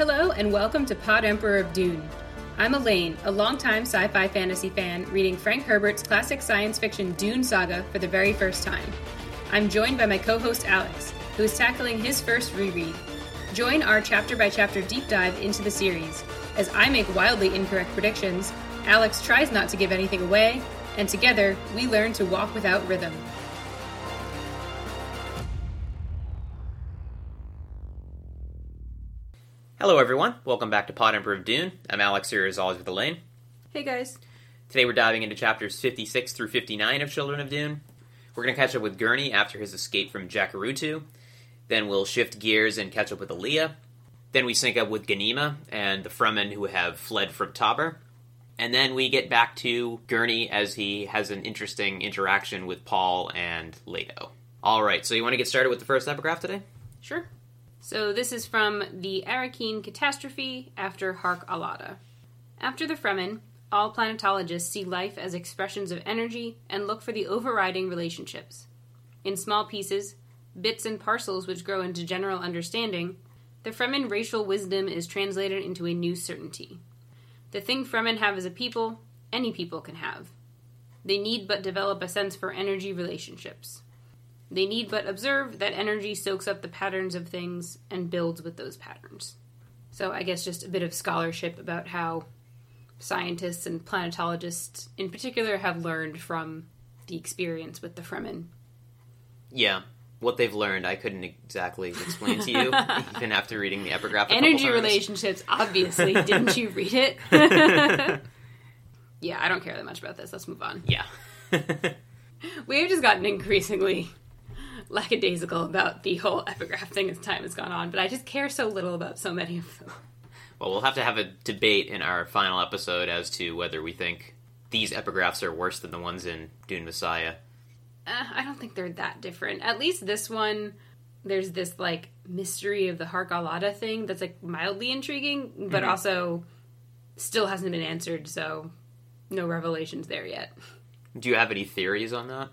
Hello, and welcome to Pod Emperor of Dune. I'm Elaine, a longtime sci fi fantasy fan, reading Frank Herbert's classic science fiction Dune Saga for the very first time. I'm joined by my co host Alex, who is tackling his first reread. Join our chapter by chapter deep dive into the series. As I make wildly incorrect predictions, Alex tries not to give anything away, and together we learn to walk without rhythm. Hello, everyone. Welcome back to Pod Emperor of Dune. I'm Alex here, as always, with Elaine. Hey guys. Today we're diving into chapters 56 through 59 of Children of Dune. We're going to catch up with Gurney after his escape from Jacurutu. Then we'll shift gears and catch up with Alia. Then we sync up with Ghanima and the Fremen who have fled from Tabr. And then we get back to Gurney as he has an interesting interaction with Paul and Leto. All right, so you want to get started with the first epigraph today? Sure. So this is from the Arrakeen catastrophe after Harq al-Ada. After the Fremen, all planetologists see life as expressions of energy and look for the overriding relationships. In small pieces, bits and parcels which grow into general understanding, the Fremen racial wisdom is translated into a new certainty. The thing Fremen have as a people, any people can have. They need but develop a sense for energy relationships. They need but observe that energy soaks up the patterns of things and builds with those patterns. So, I guess just a bit of scholarship about how scientists and planetologists in particular have learned from the experience with the Fremen. Yeah. What they've learned, I couldn't exactly explain to you, even after reading the epigraph. Energy relationships, obviously. Didn't you read it? yeah, I don't care that much about this. Let's move on. Yeah. We've just gotten increasingly lackadaisical about the whole epigraph thing as time has gone on, but I just care so little about so many of them. Well, we'll have to have a debate in our final episode as to whether we think these epigraphs are worse than the ones in Dune Messiah. Uh, I don't think they're that different. At least this one, there's this like mystery of the Harq al-Ada thing that's like mildly intriguing, but also still hasn't been answered, so no revelations there yet. Do you have any theories on that?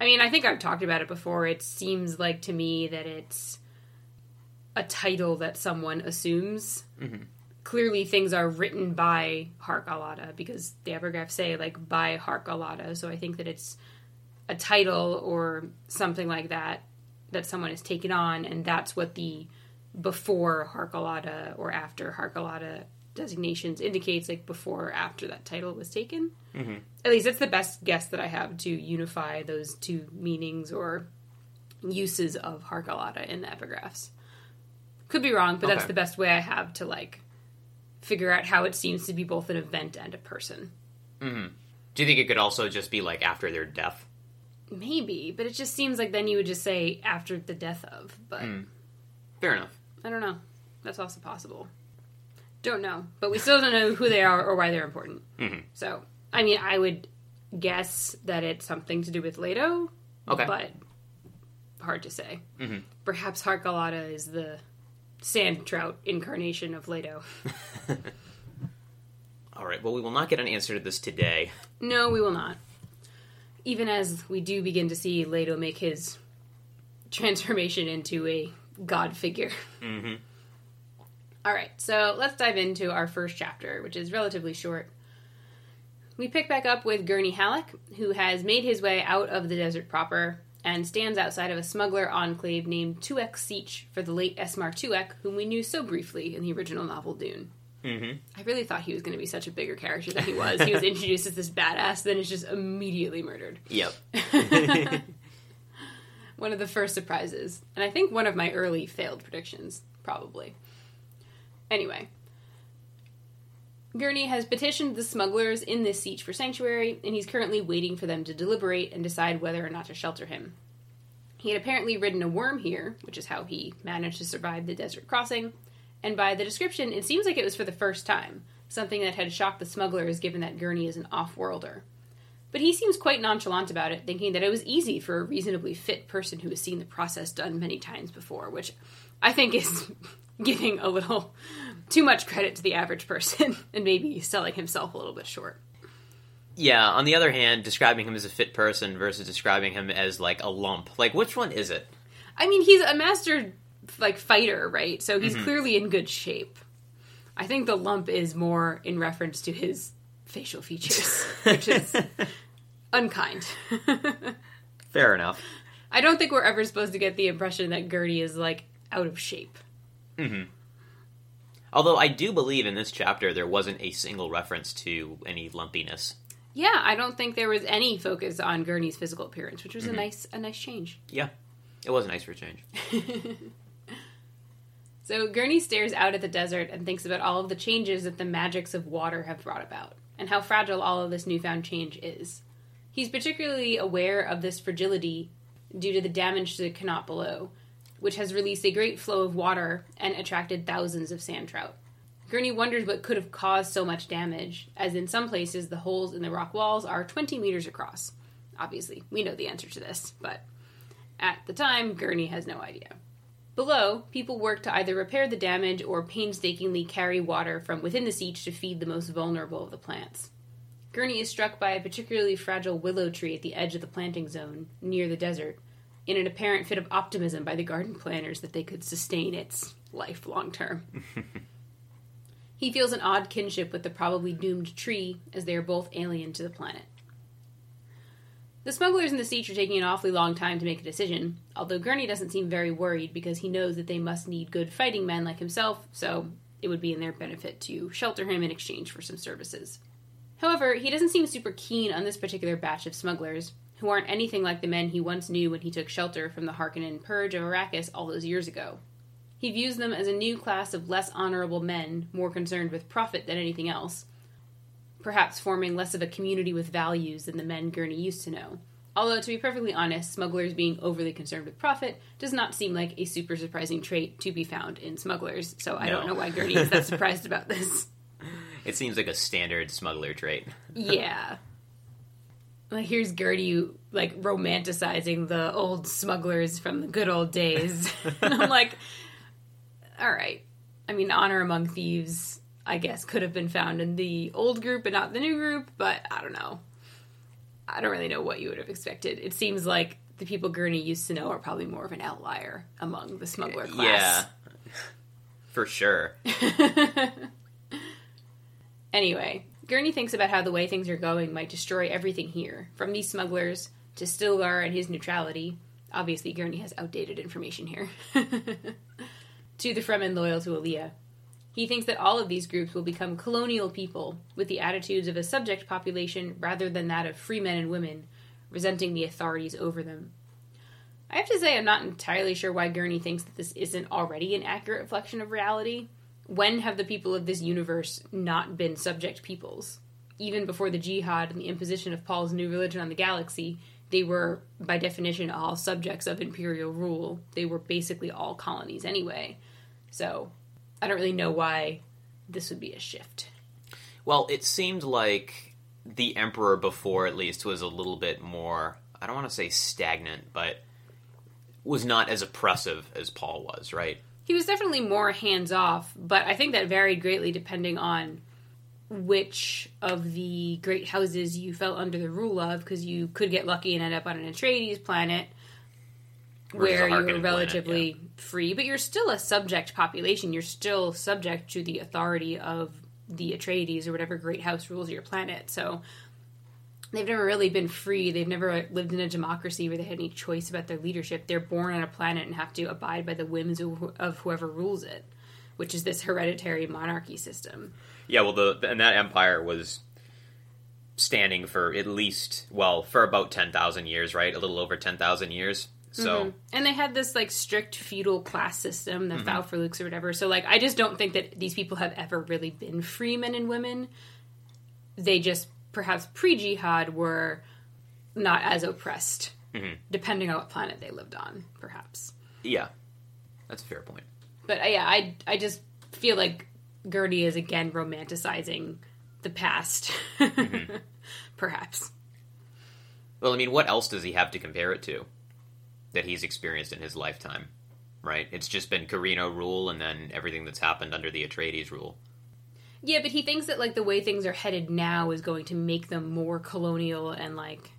I mean, I think I've talked about it before. It seems like to me that it's a title that someone assumes. Mm-hmm. Clearly, things are written by Harq al-Ada because the epigraphs say like by Harq al-Ada. So I think that it's a title or something like that that someone has taken on, and that's what the before Harq al-Ada or after Harq al-Ada designations indicates, like before or after that title was taken. Mm-hmm. At least that's the best guess that I have to unify those two meanings or uses of Harq al-Ada in the epigraphs. Could be wrong, but that's the best way I have to like figure out how it seems to be both an event and a person. Mm-hmm. Do you think it could also just be like after their death? Maybe, but it just seems like then you would just say after the death of. But mm. Fair enough. I don't know. That's also possible. Don't know, but we still don't know who they are or why they're important. So, I mean, I would guess that it's something to do with Leto, Okay. but hard to say. Perhaps Harq al-Ada is the sand trout incarnation of Leto. All right. Well, we will not get an answer to this today. No, we will not. Even as we do begin to see Leto make his transformation into a god figure. Mm-hmm. All right, so let's dive into our first chapter, which is relatively short. We pick back up with Gurney Halleck, who has made his way out of the desert proper and stands outside of a smuggler enclave named Tuek Sietch for the late Esmar Tuek, whom we knew so briefly in the original novel Dune. Mm-hmm. I really thought he was going to be such a bigger character than he was. He was introduced as this badass, then is just immediately murdered. Yep. One of the first surprises, and I think one of my early failed predictions, probably. Anyway, Gurney has petitioned the smugglers in this sietch for sanctuary, and he's currently waiting for them to deliberate and decide whether or not to shelter him. He had apparently ridden a worm here, which is how he managed to survive the desert crossing, and by the description, it seems like it was for the first time, something that had shocked the smugglers given that Gurney is an off worlder. But he seems quite nonchalant about it, thinking that it was easy for a reasonably fit person who has seen the process done many times before, which I think is giving a little too much credit to the average person and maybe selling himself a little bit short. Yeah. On the other hand, describing him as a fit person versus describing him as like a lump, like which one is it? I mean, he's a master like fighter, right? So he's mm-hmm. clearly in good shape. I think the lump is more in reference to his facial features, which is unkind. Fair enough. I don't think we're ever supposed to get the impression that Gertie is like out of shape. Mm-hmm. Although I do believe in this chapter there wasn't a single reference to any lumpiness. Yeah, I don't think there was any focus on Gurney's physical appearance, which was a mm-hmm. nice a nice change. Yeah, it was a nice for a change. So Gurney stares out at the desert and thinks about all of the changes that the magics of water have brought about, and how fragile all of this newfound change is. He's particularly aware of this fragility due to the damage to the qanat below, which has released a great flow of water and attracted thousands of sand trout. Gurney wonders what could have caused so much damage, as in some places the holes in the rock walls are 20 meters across. Obviously, we know the answer to this, but at the time, Gurney has no idea. Below, people work to either repair the damage or painstakingly carry water from within the sietch to feed the most vulnerable of the plants. Gurney is struck by a particularly fragile willow tree at the edge of the planting zone, near the desert, in an apparent fit of optimism by the garden planners that they could sustain its life long term. he feels an odd kinship with the probably doomed tree, as they are both alien to the planet. The smugglers in the sietch are taking an awfully long time to make a decision, although Gurney doesn't seem very worried because he knows that they must need good fighting men like himself, so it would be in their benefit to shelter him in exchange for some services. However, he doesn't seem super keen on this particular batch of smugglers, who aren't anything like the men he once knew when he took shelter from the Harkonnen purge of Arrakis all those years ago. He views them as a new class of less honorable men, more concerned with profit than anything else, perhaps forming less of a community with values than the men Gurney used to know. Although, to be perfectly honest, smugglers being overly concerned with profit does not seem like a super surprising trait to be found in smugglers, so I don't know why Gurney is that surprised about this. It seems like a standard smuggler trait. Yeah. Like here's Gertie like romanticizing the old smugglers from the good old days. and I'm like, all right. I mean, honor among thieves, I guess, could have been found in the old group and not the new group, but I don't know. I don't really know what you would have expected. It seems like the people Gurney used to know are probably more of an outlier among the smuggler class. Yeah, for sure. Anyway, Gurney thinks about how the way things are going might destroy everything here, from these smugglers to Stilgar and his neutrality. Obviously, Gurney has outdated information here. to the Fremen loyal to Alia. He thinks that all of these groups will become colonial people with the attitudes of a subject population rather than that of free men and women, resenting the authorities over them. I have to say, I'm not entirely sure why Gurney thinks that this isn't already an accurate reflection of reality. When have the people of this universe not been subject peoples? Even before the jihad and the imposition of Paul's new religion on the galaxy, they were, by definition, all subjects of imperial rule. They were basically all colonies anyway. So, I don't really know why this would be a shift. Well, it seemed like the emperor before, at least, was a little bit more. I don't want to say stagnant, but was not as oppressive as Paul was, right? He was definitely more hands off, but I think that varied greatly depending on which of the great houses you fell under the rule of, because you could get lucky and end up on an Atreides planet where you Harkonnen were planet, relatively free, but you're still a subject population. You're still subject to the authority of the Atreides or whatever great house rules your planet. So they've never really been free. They've never lived in a democracy where they had any choice about their leadership. They're born on a planet and have to abide by the whims of, whoever rules it, which is this hereditary monarchy system. Yeah, well, the and that empire was standing for at least well for about ten thousand years, right? A little over ten thousand years. So And they had this like strict feudal class system, the mm or whatever. So like, I just don't think that these people have ever really been free men and women. They just perhaps pre jihad were not as oppressed, depending on what planet they lived on, perhaps. yeah, that's a fair point. But uh, yeah, I I just feel like Gertie is again romanticizing the past, perhaps. Well, I mean, what else does he have to compare it to that he's experienced in his lifetime? Right? It's just been Corrino rule, and then everything that's happened under the Atreides rule. Yeah, but he thinks that like the way things are headed now is going to make them more colonial and like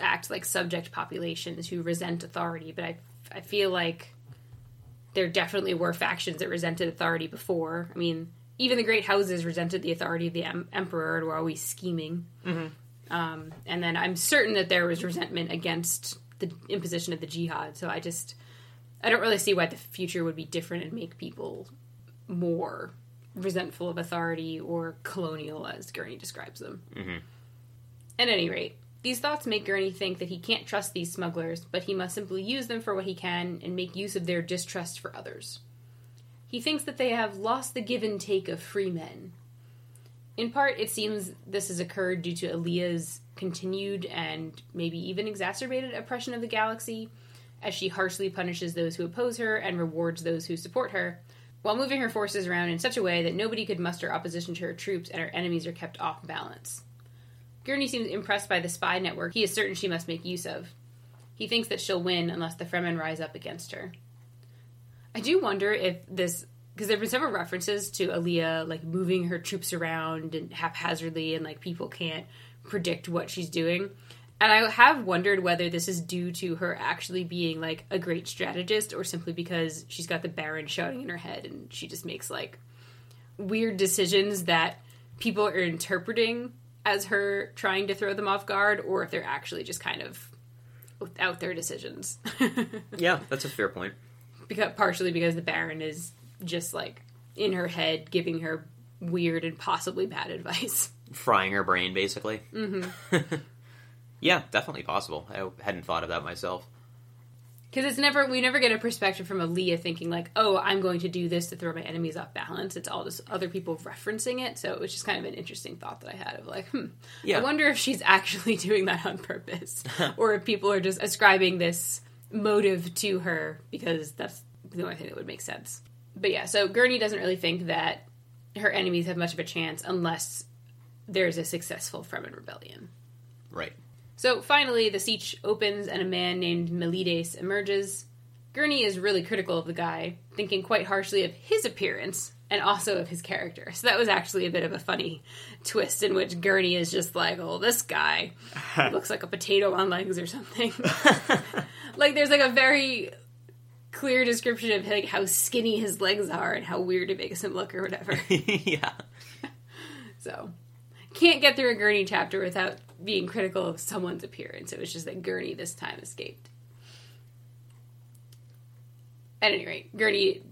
act like subject populations who resent authority. But I I feel like there definitely were factions that resented authority before. I mean, even the great houses resented the authority of the em- emperor and were always scheming. Um, and then I'm certain that there was resentment against the imposition of the jihad. So I just, I don't really see why the future would be different and make people more resentful of authority or colonial, as Gurney describes them. Mm-hmm. At any rate, these thoughts make Gurney think that he can't trust these smugglers, but he must simply use them for what he can and make use of their distrust for others. He thinks that they have lost the give and take of free men. In part, it seems this has occurred due to Alia's continued and maybe even exacerbated oppression of the galaxy, as she harshly punishes those who oppose her and rewards those who support her, while moving her forces around in such a way that nobody could muster opposition to her troops and her enemies are kept off balance. Gurney seems impressed by the spy network he is certain she must make use of. He thinks that she'll win unless the Fremen rise up against her. I do wonder if this because there have been several references to Alia like moving her troops around and haphazardly and like people can't predict what she's doing. And I have wondered whether this is due to her actually being like a great strategist or simply because she's got the Baron shouting in her head and she just makes like weird decisions that people are interpreting as her trying to throw them off guard or if they're actually just kind of out their decisions. Yeah, that's a fair point. because partially because the Baron is just like in her head giving her weird and possibly bad advice. Frying her brain, basically. Mm-hmm. yeah, definitely possible. I hadn't thought of that myself. Because it's never we never get a perspective from Alia thinking like, oh, I'm going to do this to throw my enemies off balance. It's all just other people referencing it. So it was just kind of an interesting thought that I had of like, hmm, Yeah. I wonder if she's actually doing that on purpose, or if people are just ascribing this motive to her because that's the only thing that would make sense. But yeah, so Gurney doesn't really think that her enemies have much of a chance unless there's a successful Fremen rebellion. Right. So finally, the sietch opens and a man named Melidees emerges. Gurney is really critical of the guy, thinking quite harshly of his appearance and also of his character. So that was actually a bit of a funny twist in which Gurney is just like, oh, this guy looks like a potato on legs or something. like there's like a very clear description of like how skinny his legs are and how weird it makes him look or whatever. yeah. So, can't get through a Gurney chapter without being critical of someone's appearance. It was just that Gurney this time escaped. At any rate, Gurney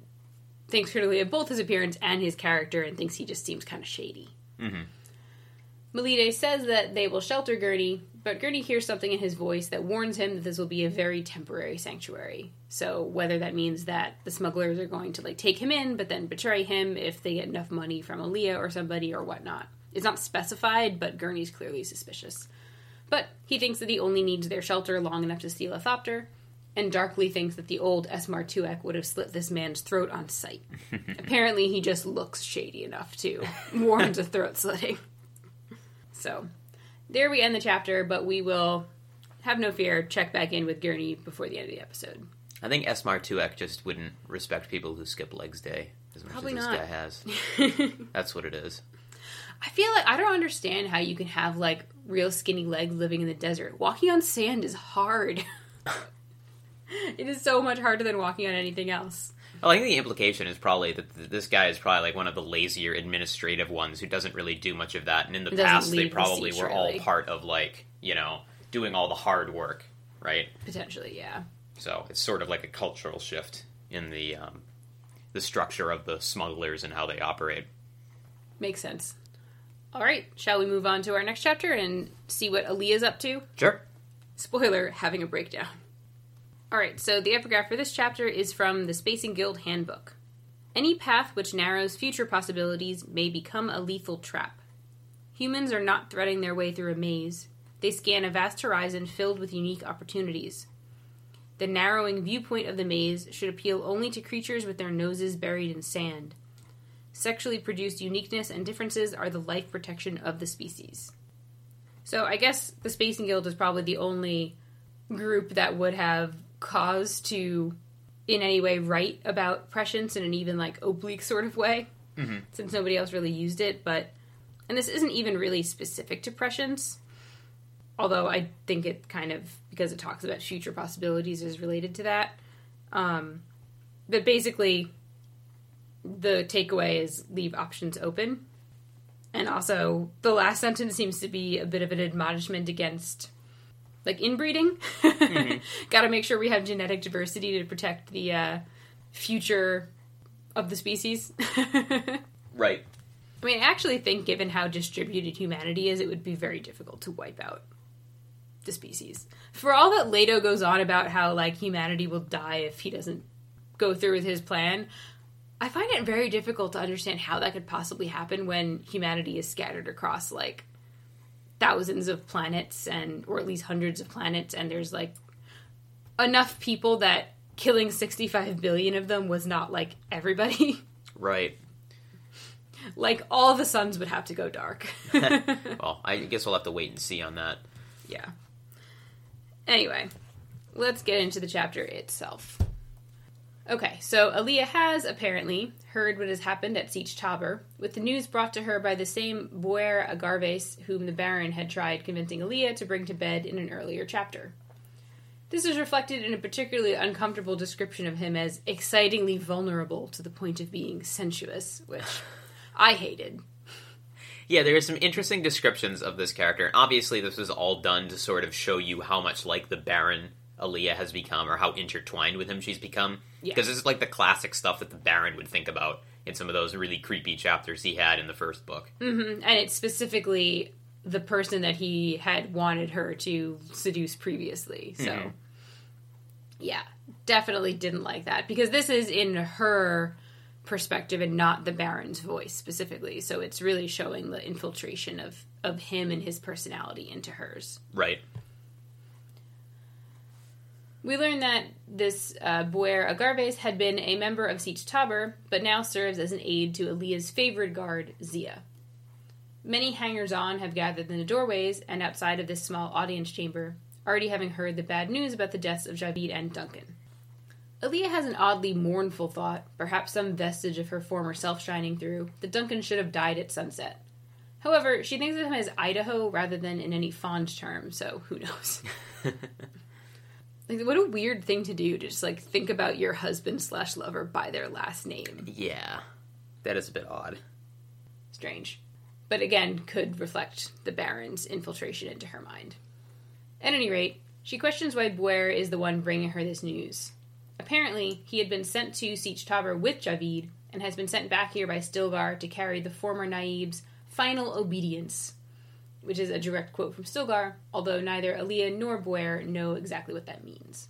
thinks critically of both his appearance and his character and thinks he just seems kind of shady. Mhm. Melide says that they will shelter Gurney, but Gurney hears something in his voice that warns him that this will be a very temporary sanctuary. So whether that means that the smugglers are going to like take him in, but then betray him if they get enough money from Alia or somebody or whatnot. It's not specified, but Gurney's clearly suspicious. But he thinks that he only needs their shelter long enough to steal a thopter, and darkly thinks that the old Esmar Tuek would have slit this man's throat on sight. Apparently, he just looks shady enough to warrant a throat slitting. So, there we end the chapter, but we will have no fear check back in with Gurney before the end of the episode. I think Esmar Tuek just wouldn't respect people who skip legs day as much Probably as this not. guy has. That's what it is. I feel like I don't understand how you can have like real skinny legs living in the desert. Walking on sand is hard. it is so much harder than walking on anything else. Well, I think the implication is probably that th- this guy is probably like one of the lazier administrative ones who doesn't really do much of that. And in the Doesn't past, they the probably sietch, were all part of like you know doing all the hard work, right? Potentially, yeah. So it's sort of like a cultural shift in the um, the structure of the smugglers and how they operate. Makes sense. All right, shall we move on to our next chapter and see what Alia's up to? Sure. Spoiler, having a breakdown. All right, so the epigraph for this chapter is from the Spacing Guild Handbook. Any path which narrows future possibilities may become a lethal trap. Humans are not threading their way through a maze. They scan a vast horizon filled with unique opportunities. The narrowing viewpoint of the maze should appeal only to creatures with their noses buried in sand. Sexually produced uniqueness and differences are the life protection of the species. So I guess the Spacing Guild is probably the only group that would have cause to in any way write about prescience in an even like oblique sort of way since nobody else really used it but and this isn't even really specific to prescience although i think it kind of because it talks about future possibilities is related to that um, but basically the takeaway is leave options open. And also, the last sentence seems to be a bit of an admonishment against like inbreeding. Got to make sure we have genetic diversity to protect the uh, future of the species. Right. I mean, I actually think, given how distributed humanity is, it would be very difficult to wipe out the species. For all that Leto goes on about how like humanity will die if he doesn't go through with his plan, I find it very difficult to understand how that could possibly happen when humanity is scattered across like thousands of planets and or at least hundreds of planets and there's like enough people that killing 65 billion of them was not like everybody. Right. like all the suns would have to go dark. Well, I guess we'll have to wait and see on that. yeah. Anyway, let's get into the chapter itself. Okay, so Alia has apparently heard what has happened at Sietch Tabr, with the news brought to her by the same Buer Agarves whom the Baron had tried convincing Alia to bring to bed in an earlier chapter. This is reflected in a particularly uncomfortable description of him as excitingly vulnerable to the point of being sensuous, which I hated. Yeah, there are some interesting descriptions of this character. Obviously, this was all done to sort of show you how much like the Baron Alia has become, or how intertwined with him she's become. Yeah. Because this is like the classic stuff that the Baron would think about in some of those really creepy chapters he had in the first book. and it's specifically the person that he had wanted her to seduce previously. So, Mhm. yeah, definitely didn't like that because this is in her perspective and not the Baron's voice specifically. So it's really showing the infiltration of of him and his personality into hers. Right. We learn that this uh, Buer Agarves had been a member of Sietch Tabr, but now serves as an aide to Alia's favorite guard, Zia. Many hangers on have gathered in the doorways and outside of this small audience chamber, already having heard the bad news about the deaths of Javid and Duncan. Alia has an oddly mournful thought, perhaps some vestige of her former self shining through, that Duncan should have died at sunset. However, she thinks of him as Idaho rather than in any fond term, so who knows? Like, what a weird thing to do to just like think about your husband slash lover by their last name. Yeah. That is a bit odd. Strange. But again, could reflect the Baron's infiltration into her mind. At any rate, she questions why Buer is the one bringing her this news. Apparently, he had been sent to Sietch Tabr with Javid and has been sent back here by Stilgar to carry the former Naib's final obedience, which is a direct quote from Stilgar, although neither Alia nor Buer know exactly what that means.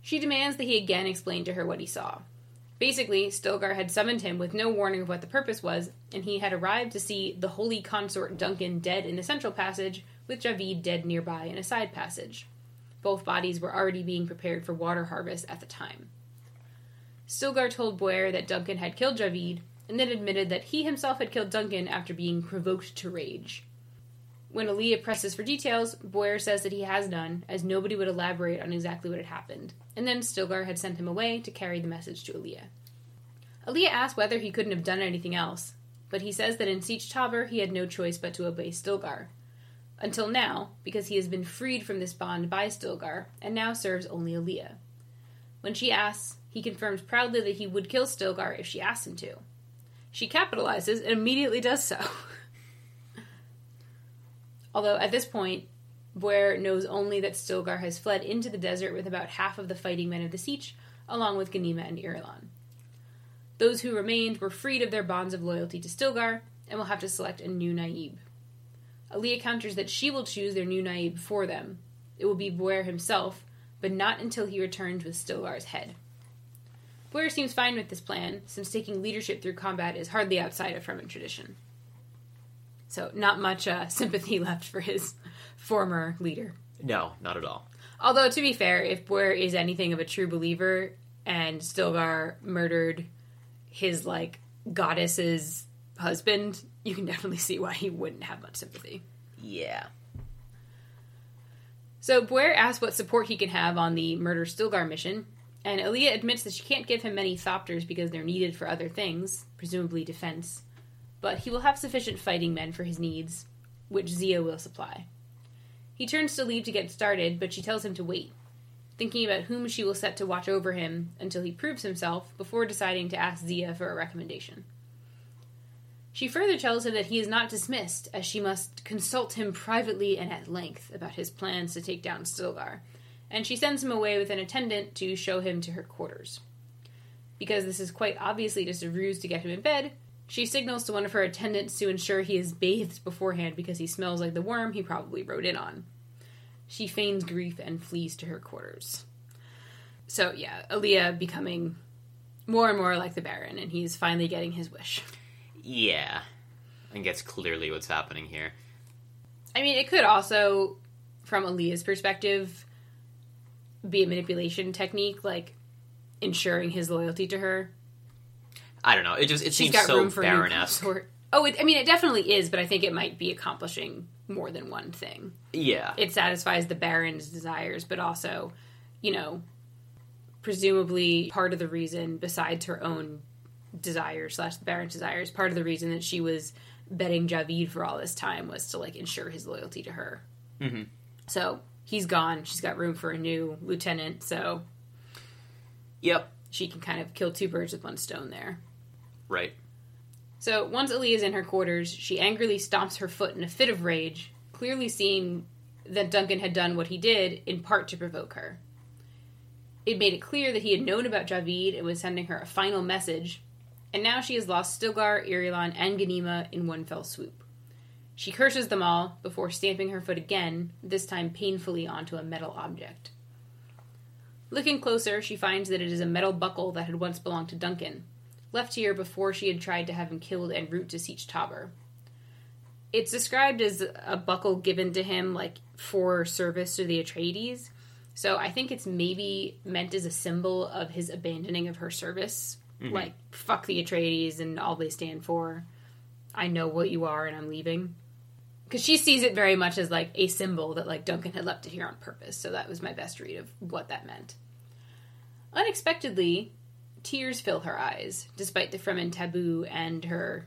She demands that he again explain to her what he saw. Basically, Stilgar had summoned him with no warning of what the purpose was, and he had arrived to see the holy consort Duncan dead in the central passage, with Javid dead nearby in a side passage. Both bodies were already being prepared for water harvest at the time. Stilgar told Buer that Duncan had killed Javid, and then admitted that he himself had killed Duncan after being provoked to rage. When Alia presses for details, Buer says that he has none, as nobody would elaborate on exactly what had happened, and then Stilgar had sent him away to carry the message to Alia. Alia asks whether he couldn't have done anything else, but he says that in Sietch Tabr he had no choice but to obey Stilgar. Until now, because he has been freed from this bond by Stilgar, and now serves only Alia. When she asks, he confirms proudly that he would kill Stilgar if she asked him to. She capitalizes and immediately does so. Although at this point, Buer knows only that Stilgar has fled into the desert with about half of the fighting men of the Sietch, along with Ghanima and Irulan. Those who remained were freed of their bonds of loyalty to Stilgar and will have to select a new Naib. Alia counters that she will choose their new Naib for them. It will be Buer himself, but not until he returns with Stilgar's head. Buer seems fine with this plan, since taking leadership through combat is hardly outside of Fremen tradition. So, not much uh, sympathy left for his former leader. No, not at all. Although, to be fair, if Buer is anything of a true believer and Stilgar murdered his, like, goddess's husband, you can definitely see why he wouldn't have much sympathy. Yeah. So, Buer asks what support he can have on the murder Stilgar mission, and Alia admits that she can't give him many thopters because they're needed for other things, presumably defense. But he will have sufficient fighting men for his needs, which Zia will supply. He turns to leave to get started, but she tells him to wait. thinking about whom she will set to watch over him until he proves himself before deciding to ask Zia for a recommendation. She further tells him that he is not dismissed, as she must consult him privately and at length about his plans to take down Stilgar, and she sends him away with an attendant to show him to her quarters. Because this is quite obviously just a ruse to get him in bed, she signals to one of her attendants to ensure he is bathed beforehand because he smells like the worm he probably rode in on. She feigns grief and flees to her quarters. So, yeah, Alia becoming more and more like the Baron, and he's finally getting his wish. Yeah. I think that's clearly what's happening here. I mean, it could also, from Alia's perspective, be a manipulation technique, like ensuring his loyalty to her. I don't know. It just it She's seems so room for a new Baron-esque. consort. Oh, it, I mean, it definitely is, but I think it might be accomplishing more than one thing. Yeah. It satisfies the Baron's desires, but also, you know, presumably part of the reason, besides her own desires slash the Baron's desires, part of the reason that she was betting Javid for all this time was to like ensure his loyalty to her. Mm-hmm. So he's gone. She's got room for a new lieutenant, so Yep. she can kind of kill two birds with one stone there. Right. So once Ali is in her quarters, she angrily stomps her foot in a fit of rage, clearly seeing that Duncan had done what he did in part to provoke her. It made it clear that he had known about Javid and was sending her a final message, and now she has lost Stilgar, Irulan, and Ghanima in one fell swoop. She curses them all before stamping her foot again, this time painfully onto a metal object. Looking closer, she finds that it is a metal buckle that had once belonged to Duncan, left here before she had tried to have him killed en route to Sietch Tabr. It's described as a buckle given to him like for service to the Atreides, so I think it's maybe meant as a symbol of his abandoning of her service. Mm-hmm. Like fuck the Atreides and all they stand for. I know what you are and I'm leaving. Because she sees it very much as like a symbol that like Duncan had left it here on purpose. So that was my best read of what that meant. Unexpectedly, tears fill her eyes, despite the Fremen taboo and her,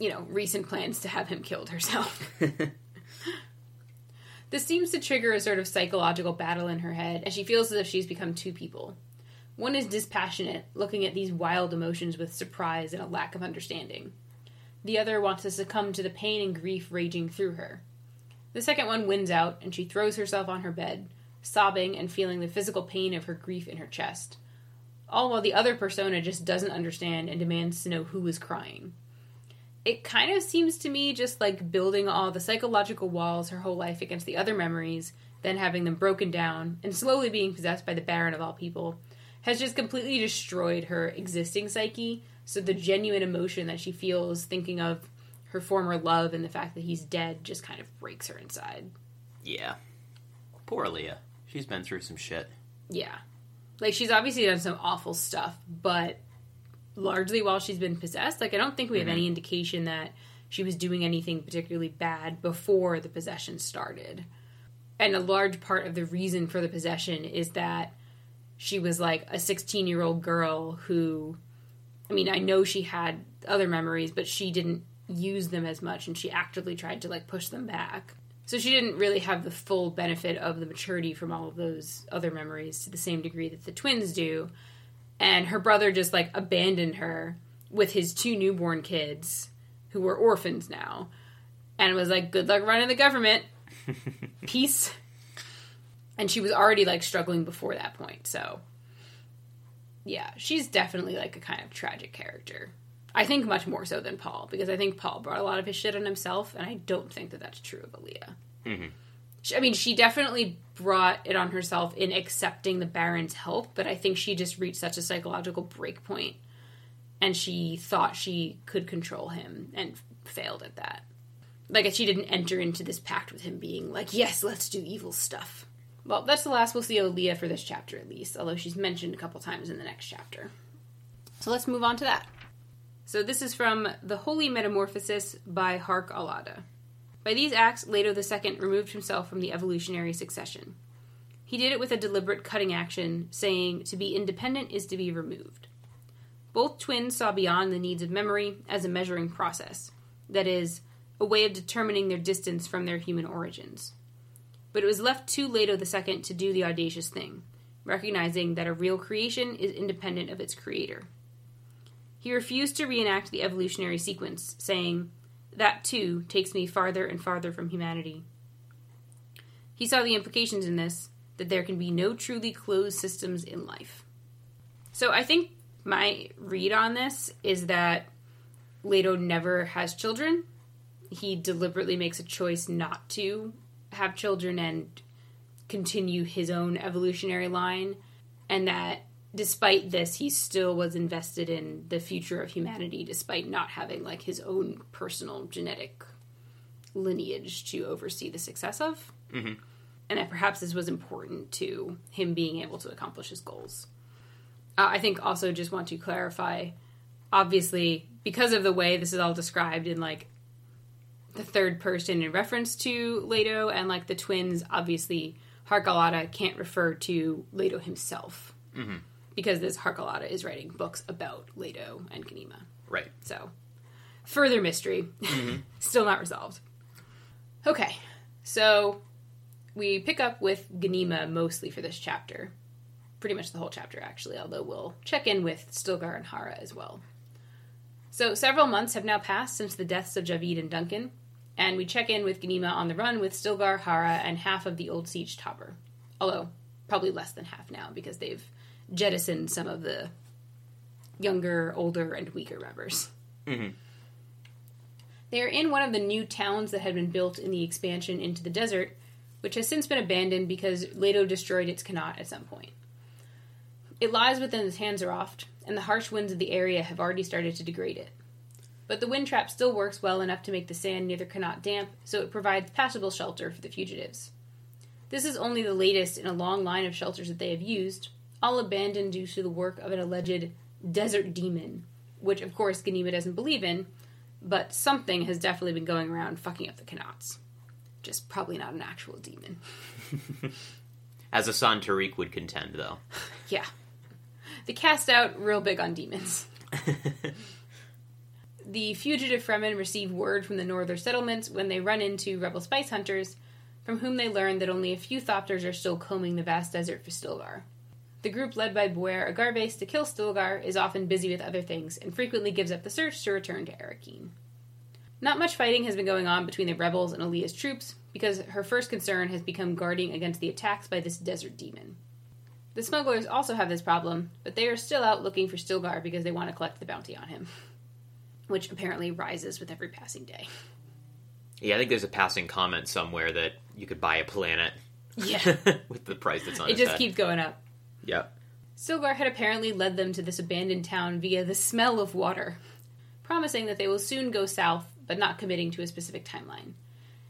you know, recent plans to have him killed herself. this seems to trigger a sort of psychological battle in her head as she feels as if she's become two people. One is dispassionate, looking at these wild emotions with surprise and a lack of understanding. The other wants to succumb to the pain and grief raging through her. The second one wins out, and she throws herself on her bed, sobbing and feeling the physical pain of her grief in her chest. All while the other persona just doesn't understand and demands to know who is crying. It kind of seems to me just like building all the psychological walls her whole life against the other memories, then having them broken down, and slowly being possessed by the Baron of all people, has just completely destroyed her existing psyche. So the genuine emotion that she feels thinking of her former love and the fact that he's dead just kind of breaks her inside. Yeah. Poor Leah. She's been through some shit. Yeah. Like she's obviously done some awful stuff, but largely while she's been possessed, like I don't think we have mm-hmm. any indication that she was doing anything particularly bad before the possession started. And a large part of the reason for the possession is that she was like a 16 year old girl who, I mean, I know she had other memories, but she didn't use them as much and she actively tried to like push them back. So she didn't really have the full benefit of the maturity from all of those other memories to the same degree that the twins do. And her brother just like abandoned her with his two newborn kids who were orphans now and was like, good luck running the government. Peace. And she was already like struggling before that point. So, yeah, she's definitely like a kind of tragic character. I think much more so than Paul because I think Paul brought a lot of his shit on himself, and I don't think that that's true of Alia. Mhm. She- I mean, she definitely brought it on herself in accepting the Baron's help, but I think she just reached such a psychological break point, and she thought she could control him and failed at that. Like, she didn't enter into this pact with him being like, yes, let's do evil stuff. Well, that's the last we'll see of Leah for this chapter, at least, although she's mentioned a couple times in the next chapter. So let's move on to that. So this is from The Holy Metamorphosis by Harq al-Ada. By these acts, Leto II removed himself from the evolutionary succession. He did it with a deliberate cutting action, saying, To be independent is to be removed. Both twins saw beyond the needs of memory as a measuring process, that is, a way of determining their distance from their human origins. But it was left to Leto II to do the audacious thing, recognizing that a real creation is independent of its creator. He refused to reenact the evolutionary sequence, saying, That too takes me farther and farther from humanity. He saw the implications in this that there can be no truly closed systems in life. So I think my read on this is that Leto never has children. He deliberately makes a choice not to have children and continue his own evolutionary line, and that despite this, he still was invested in the future of humanity, despite not having like his own personal genetic lineage to oversee the success of. Mm-hmm. And that perhaps this was important to him being able to accomplish his goals. Uh, I think also just want to clarify obviously, because of the way this is all described in like the third person in reference to Leto and like the twins, obviously Harq al-Ada can't refer to Leto himself Mm-hmm. because this Harq al-Ada is writing books about Leto and Ghanima. Right. So, further mystery, still not resolved. Okay, so we pick up with Ghanima mostly for this chapter. Pretty much the whole chapter, actually, although we'll check in with Stilgar and Harah as well. So, several months have now passed since the deaths of Javid and Duncan, and we check in with Ghanima on the run with Stilgar, Harah, and half of the old sietch Tabr. Although, probably less than half now because they've jettisoned some of the younger, older, and weaker members. Mhm. They are in one of the new towns that had been built in the expansion into the desert, which has since been abandoned because Leto destroyed its qanat at some point. It lies within the Tanzerouft, and the harsh winds of the area have already started to degrade it. But the wind trap still works well enough to make the sand near the qanat damp, so it provides passable shelter for the fugitives. This is only the latest in a long line of shelters that they have used, all abandoned due to the work of an alleged desert demon, which of course Ghanima doesn't believe in, but something has definitely been going around fucking up the qanats. Just probably not an actual demon. As Assan Tariq would contend, though. Yeah. The cast out real big on demons. The fugitive Fremen receive word from the northern settlements when they run into rebel spice hunters, from whom they learn that only a few Thopters are still combing the vast desert for Stilgar. The group led by Buer Agarves to kill Stilgar is often busy with other things and frequently gives up the search to return to Arrakeen. Not much fighting has been going on between the rebels and Alia's troops because her first concern has become guarding against the attacks by this desert demon. The smugglers also have this problem, but they are still out looking for Stilgar because they want to collect the bounty on him, which apparently rises with every passing day. Yeah, I think there's a passing comment somewhere that you could buy a planet Yeah. with the price that's on it its just head. keeps going up. Yep. Stilgar had apparently led them to this abandoned town via the smell of water, promising that they will soon go south, but not committing to a specific timeline.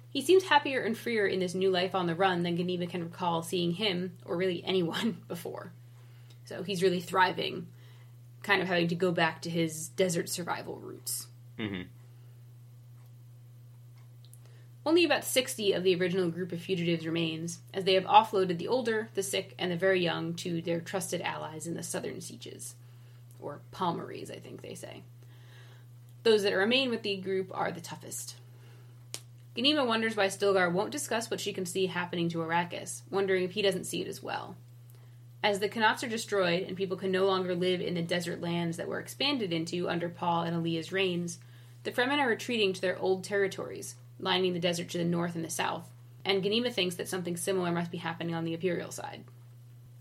He seems happier and freer in this new life on the run than Ghanima can recall seeing him, or really anyone, before. So he's really thriving, kind of having to go back to his desert survival roots. hmm Only about 60 of the original group of fugitives remains, as they have offloaded the older, the sick, and the very young to their trusted allies in the southern sietches. Or palmaries, I think they say. Those that remain with the group are the toughest. Ghanima wonders why Stilgar won't discuss what she can see happening to Arrakis, wondering if he doesn't see it as well. As the qanats are destroyed and people can no longer live in the desert lands that were expanded into under Paul and Alia's reigns, the Fremen are retreating to their old territories, lining the desert to the north and the south, and Ghanima thinks that something similar must be happening on the Imperial side.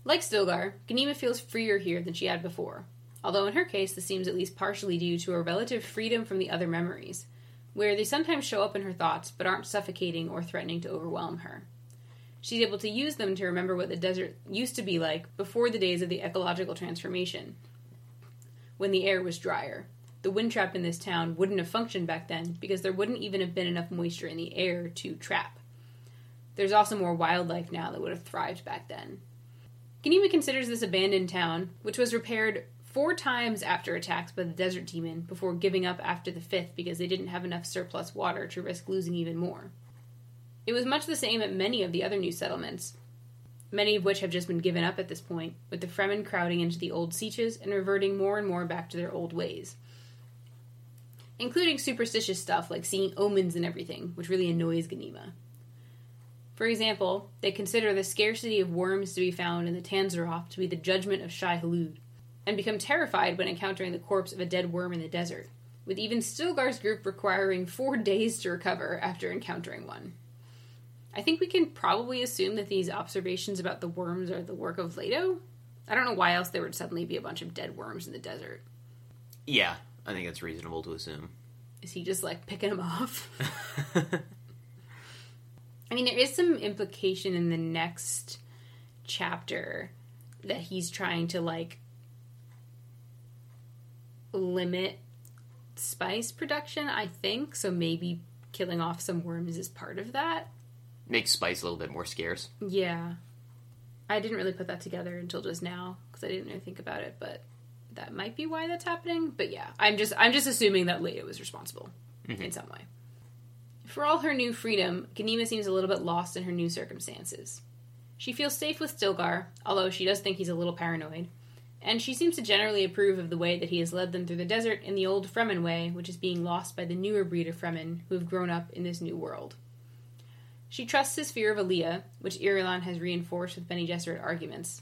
Like Stilgar, Ghanima feels freer here than she had before, although in her case this seems at least partially due to a relative freedom from the other memories, where they sometimes show up in her thoughts but aren't suffocating or threatening to overwhelm her. She's able to use them to remember what the desert used to be like before the days of the ecological transformation, when the air was drier. The wind trap in this town wouldn't have functioned back then because there wouldn't even have been enough moisture in the air to trap. There's also more wildlife now that would have thrived back then. Ghanima considers this abandoned town, which was repaired four times after attacks by the desert demon before giving up after the fifth because they didn't have enough surplus water to risk losing even more. It was much the same at many of the other new settlements, many of which have just been given up at this point, with the Fremen crowding into the old sietches and reverting more and more back to their old ways. Including superstitious stuff like seeing omens and everything, which really annoys Ghanima. For example, they consider the scarcity of worms to be found in the Tanzerouft to be the judgment of Shai Hulud, and become terrified when encountering the corpse of a dead worm in the desert, with even Stilgar's group requiring four days to recover after encountering one. I think we can probably assume that these observations about the worms are the work of Leto. I don't know why else there would suddenly be a bunch of dead worms in the desert. Yeah, I think that's reasonable to assume. Is he just like picking them off? I mean, there is some implication in the next chapter that he's trying to like limit spice production, I think. So maybe killing off some worms is part of that. Makes spice a little bit more scarce. Yeah. I didn't really put that together until just now because I didn't really think about it, but that might be why that's happening. But yeah, I'm just I'm just assuming that Leto was responsible mm-hmm. in some way. For all her new freedom, Ghanima seems a little bit lost in her new circumstances. She feels safe with Stilgar, although she does think he's a little paranoid, and she seems to generally approve of the way that he has led them through the desert in the old Fremen way, which is being lost by the newer breed of Fremen who have grown up in this new world. She trusts his fear of Alia, which Irulan has reinforced with Bene Gesserit arguments.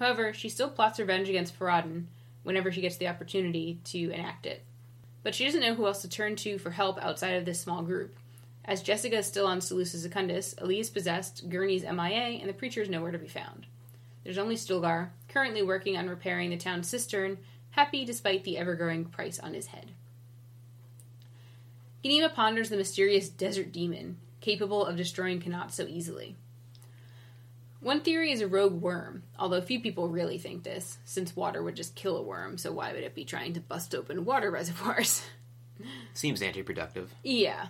However, she still plots revenge against Farad'n whenever she gets the opportunity to enact it. But she doesn't know who else to turn to for help outside of this small group. As Jessica is still on Salusa Secundus, Ali is possessed, Gurney's MIA, and the preacher is nowhere to be found. There's only Stilgar, currently working on repairing the town's cistern, happy despite the ever growing price on his head. Ghanima ponders the mysterious desert demon, capable of destroying qanat so easily. One theory is a rogue worm, although few people really think this, since water would just kill a worm, so why would it be trying to bust open water reservoirs? Seems anti-productive. yeah.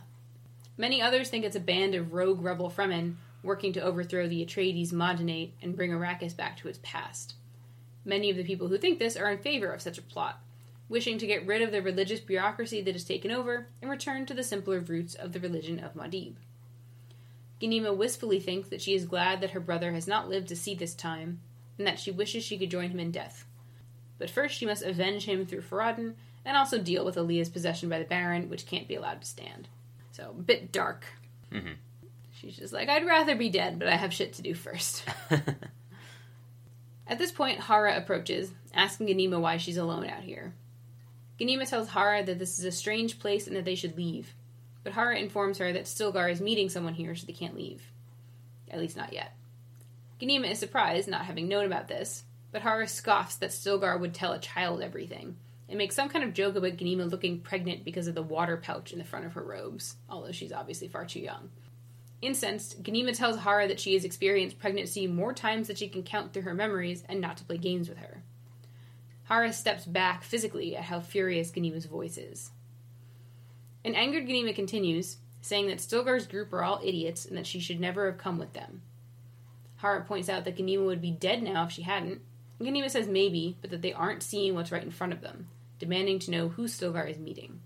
Many others think it's a band of rogue rebel Fremen working to overthrow the Atreides Mohalata and bring Arrakis back to its past. Many of the people who think this are in favor of such a plot, wishing to get rid of the religious bureaucracy that has taken over and return to the simpler roots of the religion of Muad'Dib. Ghanima wistfully thinks that she is glad that her brother has not lived to see this time, and that she wishes she could join him in death. But first she must avenge him through Farad'n, and also deal with Alia's possession by the Baron, which can't be allowed to stand. So, a bit dark. Mhm. She's just like, I'd rather be dead, but I have shit to do first. At this point, Harah approaches, asking Ghanima why she's alone out here. Ghanima tells Harah that this is a strange place and that they should leave, but Harah informs her that Stilgar is meeting someone here, so they can't leave. At least not yet. Ghanima is surprised, not having known about this, but Harah scoffs that Stilgar would tell a child everything, and makes some kind of joke about Ghanima looking pregnant because of the water pouch in the front of her robes, although she's obviously far too young. Incensed, Ghanima tells Harah that she has experienced pregnancy more times than she can count through her memories and not to play games with her. Harah steps back physically at how furious Ghanima's voice is. An angered Ghanima continues, saying that Stilgar's group are all idiots and that she should never have come with them. Harah points out that Ghanima would be dead now if she hadn't, Ghanima says maybe, but that they aren't seeing what's right in front of them, demanding to know who Stilgar is meeting.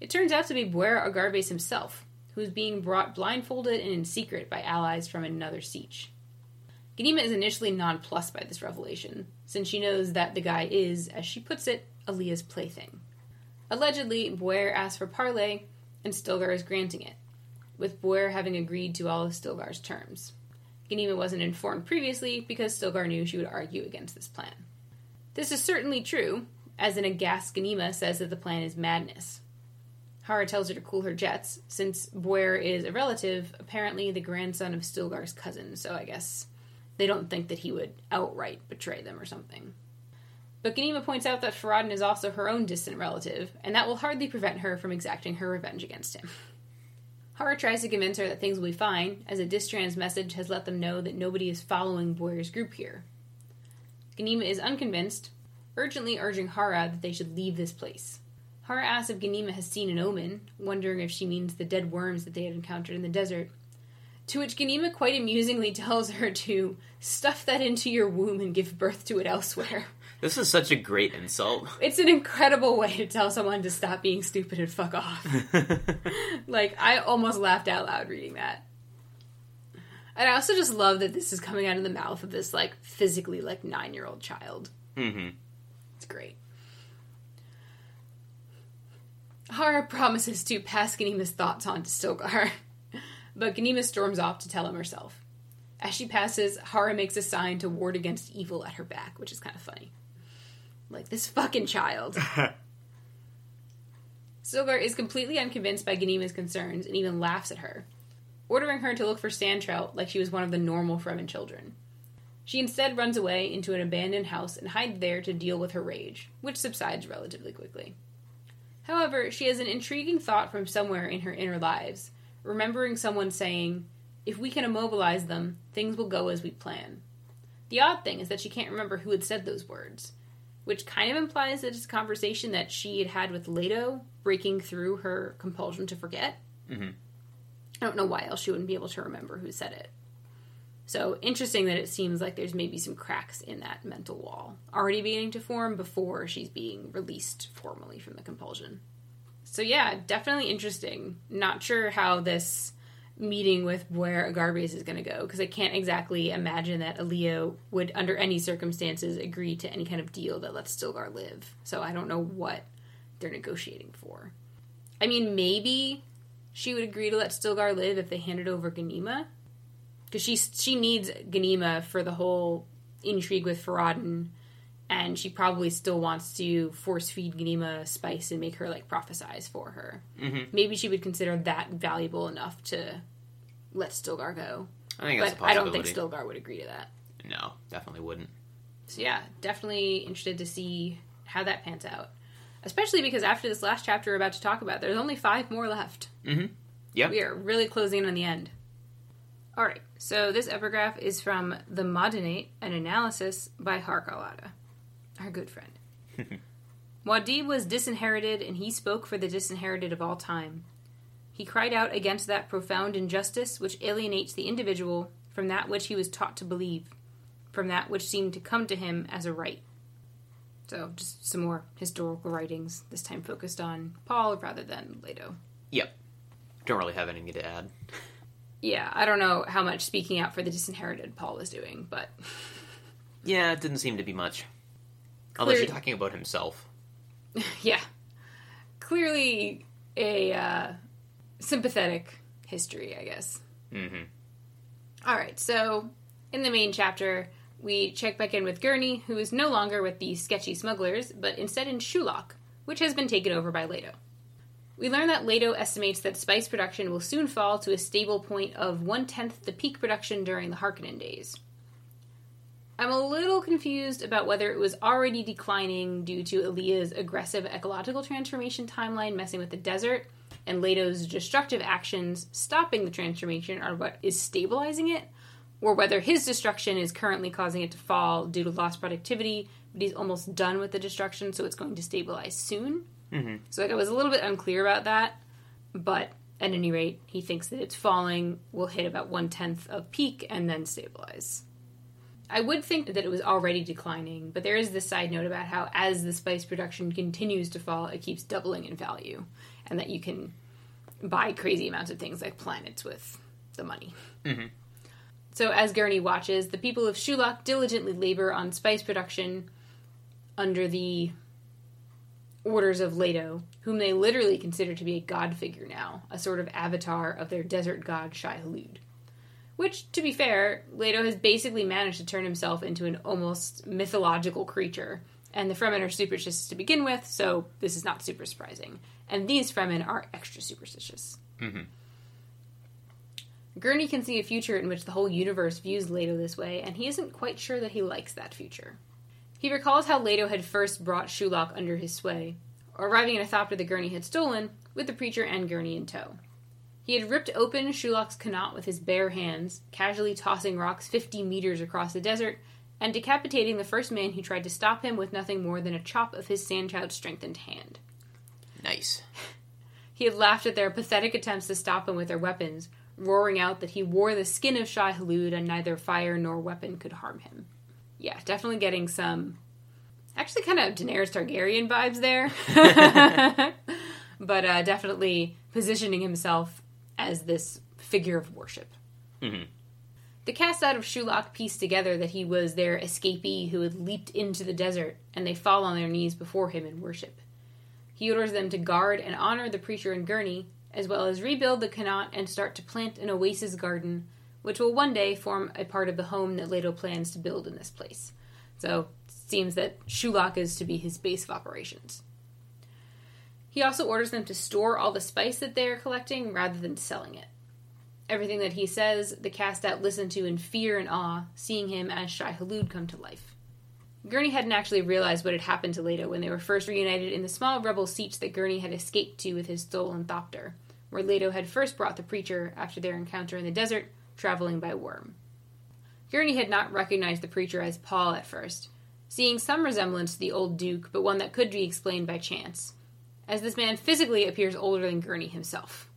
It turns out to be Buer Agarves himself, who is being brought blindfolded and in secret by allies from another sietch. Ghanima is initially nonplussed by this revelation, since she knows that the guy is, as she puts it, Alia's plaything. Allegedly, Buer asked for parley, and Stilgar is granting it, with Buer having agreed to all of Stilgar's terms. Ghanima wasn't informed previously because Stilgar knew she would argue against this plan. This is certainly true, as an aghast Ghanima says that the plan is madness. Harah tells her to cool her jets, since Buer is a relative, apparently the grandson of Stilgar's cousin, so I guess they don't think that he would outright betray them or something. But Ghanima points out that Farad'n is also her own distant relative, and that will hardly prevent her from exacting her revenge against him. Harah tries to convince her that things will be fine, as a distrans message has let them know that nobody is following Buer's group here. Ghanima is unconvinced, urgently urging Harah that they should leave this place. Harah asks if Ghanima has seen an omen, wondering if she means the dead worms that they had encountered in the desert. To which Ghanima quite amusingly tells her to stuff that into your womb and give birth to it elsewhere. This is such a great insult. It's an incredible way to tell someone to stop being stupid and fuck off. like, I almost laughed out loud reading that. And I also just love that this is coming out of the mouth of this, like, physically, like, nine year old child. hmm It's great. Harah promises to pass Ghanima's thoughts on to Stilgar. But Ghanima storms off to tell him herself. As she passes, Harah makes a sign to ward against evil at her back, which is kind of funny. Like, this fucking child. Stilgar is completely unconvinced by Ghanima's concerns and even laughs at her, ordering her to look for Sandtrout like she was one of the normal Fremen children. She instead runs away into an abandoned house and hides there to deal with her rage, which subsides relatively quickly. However, she has an intriguing thought from somewhere in her inner lives, remembering someone saying, If we can immobilize them, things will go as we plan. The odd thing is that she can't remember who had said those words, which kind of implies that it's a conversation that she had had with Leto, breaking through her compulsion to forget. Mhm. I don't know why else she wouldn't be able to remember who said it. So interesting that it seems like there's maybe some cracks in that mental wall already beginning to form before she's being released formally from the compulsion. So yeah, definitely interesting. Not sure how this meeting with Buer Agarves is going to go because I can't exactly imagine that Alia would, under any circumstances, agree to any kind of deal that lets Stilgar live. So I don't know what they're negotiating for. I mean, maybe she would agree to let Stilgar live if they handed over Ghanima, because she she needs Ghanima for the whole intrigue with Farad'n, and she probably still wants to force feed Ghanima spice and make her like prophesize for her. Mhm. Maybe she would consider that valuable enough to let Stilgar go, I think that's but I don't think. Stilgar would agree to that. No, definitely wouldn't. So yeah, definitely interested to see how that pans out. Especially because after this last chapter we're about to talk about, there's only five more left. Mm-hmm. Yep. We are really closing in on the end. All right, so this epigraph is from The Modinate, an analysis by Harq al-Ada, our good friend. Muad'Dib was disinherited, and he spoke for the disinherited of all time. He cried out against that profound injustice which alienates the individual from that which he was taught to believe, from that which seemed to come to him as a right. So, just some more historical writings, this time focused on Paul rather than Leto. Yep. Don't really have anything to add. Yeah, I don't know how much speaking out for the disinherited Paul was doing, but Yeah, it didn't seem to be much. Unless you're talking about himself. yeah, clearly a uh, sympathetic history, I guess. Mm-hmm. All right, so in the main chapter, we check back in with Gurney, who is no longer with the sketchy smugglers, but instead in Shuloch, which has been taken over by Leto. We learn that Leto estimates that spice production will soon fall to a stable point of one tenth the peak production during the Harkonnen days. I'm a little confused about whether it was already declining due to Alia's aggressive ecological transformation timeline messing with the desert, and Leto's destructive actions stopping the transformation are what is stabilizing it, or whether his destruction is currently causing it to fall due to lost productivity, but he's almost done with the destruction, so it's going to stabilize soon. Mm-hmm. So like I was a little bit unclear about that, but at any rate, he thinks that it's falling, will hit about one tenth of peak, and then stabilize. I would think that it was already declining, but there is this side note about how as the spice production continues to fall, it keeps doubling in value, and that you can buy crazy amounts of things like planets with the money. Mhm. So as Gurney watches, the people of Shuloch diligently labor on spice production under the orders of Leto, whom they literally consider to be a god figure now, a sort of avatar of their desert god Shai Hulud. Which, to be fair, Leto has basically managed to turn himself into an almost mythological creature, and the Fremen are superstitious to begin with, so this is not super surprising. And these Fremen are extra superstitious. Mhm. Gurney can see a future in which the whole universe views Leto this way, and he isn't quite sure that he likes that future. He recalls how Leto had first brought Shuloch under his sway, arriving in a thopter that Gurney had stolen, with the preacher and Gurney in tow. He had ripped open Shuloch's qanat with his bare hands, casually tossing rocks 50 meters across the desert, and decapitating the first man who tried to stop him with nothing more than a chop of his sandchild strengthened hand. Nice. He had laughed at their pathetic attempts to stop him with their weapons, roaring out that he wore the skin of Shai Hulud and neither fire nor weapon could harm him. Yeah, definitely getting some, actually kind of Daenerys Targaryen vibes there. but uh, definitely positioning himself as this figure of worship. Mhm. The cast out of Shuloch pieced together that he was their escapee who had leaped into the desert, and they fall on their knees before him in worship. He orders them to guard and honor the preacher and Gurney, as well as rebuild the Qanat and start to plant an oasis garden, which will one day form a part of the home that Leto plans to build in this place. So, it seems that Shuloch is to be his base of operations. He also orders them to store all the spice that they are collecting rather than selling it. Everything that he says, the cast out listen to in fear and awe, seeing him as Shai Hulud come to life. Gurney hadn't actually realized what had happened to Leto when they were first reunited in the small rebel sietch that Gurney had escaped to with his stolen thopter, where Leto had first brought the preacher after their encounter in the desert, traveling by worm. Gurney had not recognized the preacher as Paul at first, seeing some resemblance to the old Duke, but one that could be explained by chance, as this man physically appears older than Gurney himself.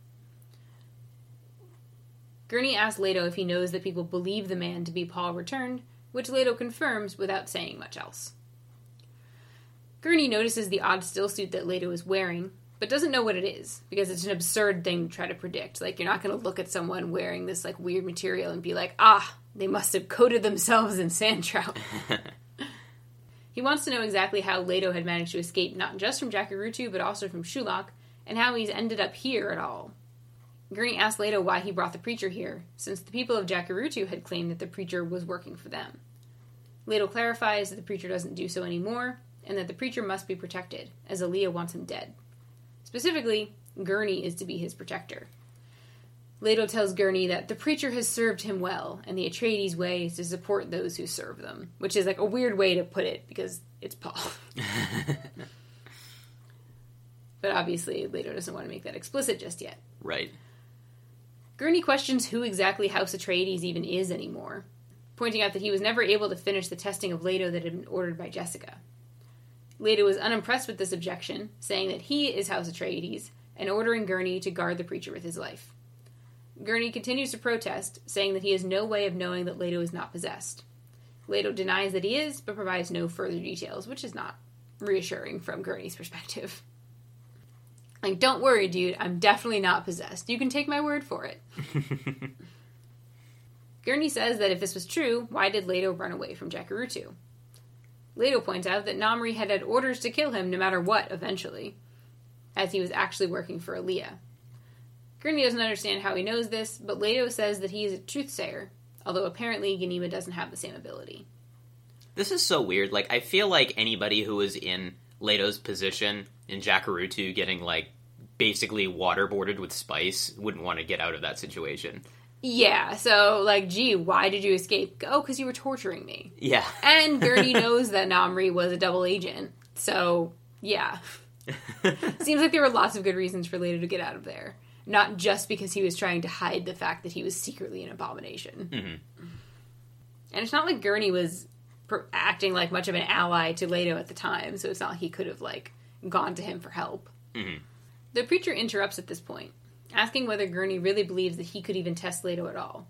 Gurney asks Leto if he knows that people believe the man to be Paul returned, which Leto confirms without saying much else. Gurney notices the odd stillsuit that Leto is wearing, but doesn't know what it is because it's an absurd thing to try to predict. Like you're not going to look at someone wearing this like weird material and be like, "Ah, they must have coated themselves in sand trout." he wants to know exactly how Leto had managed to escape not just from Jacurutu but also from Shuloch, and how he's ended up here at all. Gurney asks Leto why he brought the preacher here, since the people of Jacurutu had claimed that the preacher was working for them. Leto clarifies that the preacher doesn't do so anymore, and that the preacher must be protected, as Alia wants him dead. Specifically, Gurney is to be his protector. Leto tells Gurney that the preacher has served him well, and the Atreides way is to support those who serve them, which is like a weird way to put it because it's Paul. but obviously, Leto doesn't want to make that explicit just yet. Right. Gurney questions who exactly House Atreides even is anymore, pointing out that he was never able to finish the testing of Leto that had been ordered by Jessica. Leto was unimpressed with this objection, saying that he is House Atreides, and ordering Gurney to guard the preacher with his life. Gurney continues to protest, saying that he has no way of knowing that Leto is not possessed. Leto denies that he is, but provides no further details, which is not reassuring from Gurney's perspective. Like, don't worry, dude, I'm definitely not possessed. You can take my word for it. Gurney says that if this was true, why did Leto run away from Jacurutu? Leto points out that Namri had had orders to kill him no matter what eventually, as he was actually working for Alia. Gurney doesn't understand how he knows this, but Leto says that he is a truthsayer, although apparently Ghanima doesn't have the same ability. This is so weird. Like, I feel like anybody who was in Leto's position in Jacurutu getting, like, basically waterboarded with spice wouldn't want to get out of that situation. Yeah, so, like, gee, why did you escape? Oh, because you were torturing me. Yeah. And Gurney knows that Namri was a double agent, so, yeah. Seems like there were lots of good reasons for Leto to get out of there. Not just because he was trying to hide the fact that he was secretly an abomination. Mhm. And it's not like Gurney was per- acting like much of an ally to Leto at the time, so it's not like he could have, like, gone to him for help. Mhm. The preacher interrupts at this point, asking whether Gurney really believes that he could even test Leto at all.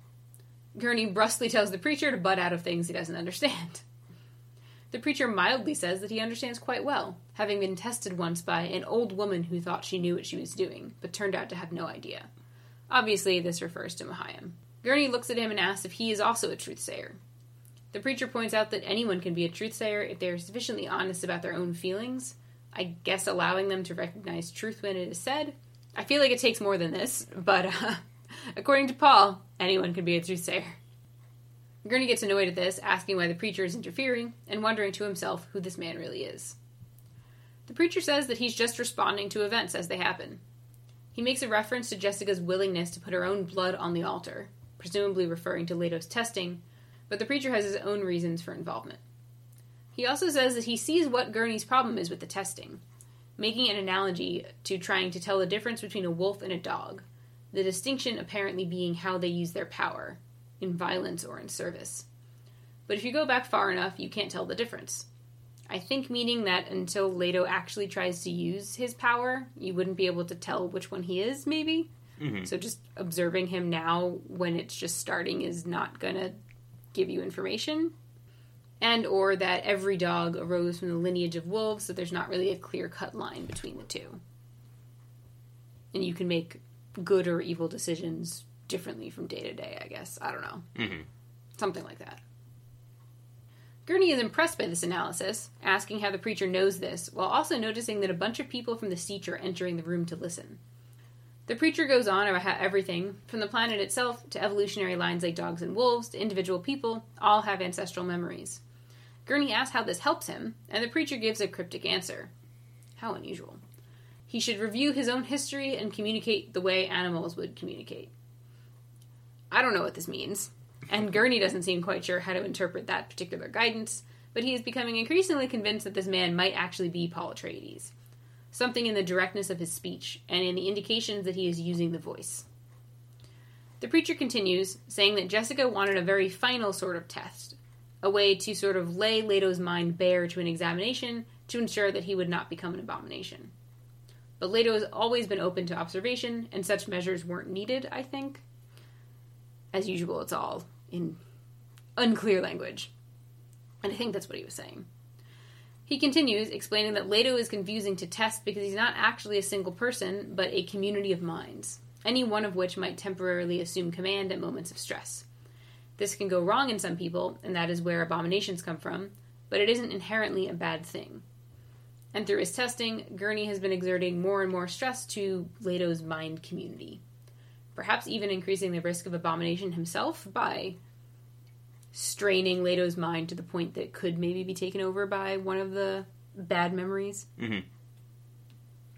Gurney brusquely tells the preacher to butt out of things he doesn't understand. The preacher mildly says that he understands quite well, having been tested once by an old woman who thought she knew what she was doing, but turned out to have no idea. Obviously, this refers to Mohiam. Gurney looks at him and asks if he is also a truthsayer. The preacher points out that anyone can be a truthsayer if they are sufficiently honest about their own feelings. I guess allowing them to recognize truth when it is said. I feel like it takes more than this, but uh, according to Paul, anyone can be a truthsayer. Gurney gets annoyed at this, asking why the preacher is interfering, and wondering to himself who this man really is. The preacher says that he's just responding to events as they happen. He makes a reference to Jessica's willingness to put her own blood on the altar, presumably referring to Leto's testing, but the preacher has his own reasons for involvement. He also says that he sees what Gurney's problem is with the testing, making an analogy to trying to tell the difference between a wolf and a dog, the distinction apparently being how they use their power, in violence or in service. But if you go back far enough, you can't tell the difference. I think meaning that until Leto actually tries to use his power, you wouldn't be able to tell which one he is, maybe? Mhm. So just observing him now when it's just starting is not gonna give you information. And or that every dog arose from the lineage of wolves, so there's not really a clear cut line between the two. And you can make good or evil decisions differently from day to day, I guess. I don't know. Mhm. Something like that. Gurney is impressed by this analysis, asking how the preacher knows this, while also noticing that a bunch of people from the sietch are entering the room to listen. The preacher goes on about how everything, from the planet itself to evolutionary lines like dogs and wolves to individual people, all have ancestral memories. Gurney asks how this helps him, and the preacher gives a cryptic answer. How unusual. He should review his own history and communicate the way animals would communicate. I don't know what this means, and Gurney doesn't seem quite sure how to interpret that particular guidance, but he is becoming increasingly convinced that this man might actually be Paul Atreides. Something in the directness of his speech and in the indications that he is using the voice. The preacher continues, saying that Jessica wanted a very final sort of test, a way to sort of lay Leto's mind bare to an examination to ensure that he would not become an abomination. But Leto has always been open to observation, and such measures weren't needed, I think. As usual, it's all in unclear language. And I think that's what he was saying. He continues, explaining that Leto is confusing to test because he's not actually a single person, but a community of minds, any one of which might temporarily assume command at moments of stress. This can go wrong in some people, and that is where abominations come from, but it isn't inherently a bad thing. And through his testing, Gurney has been exerting more and more stress to Leto's mind community. Perhaps even increasing the risk of abomination himself by straining Leto's mind to the point that it could maybe be taken over by one of the bad memories. Mm-hmm.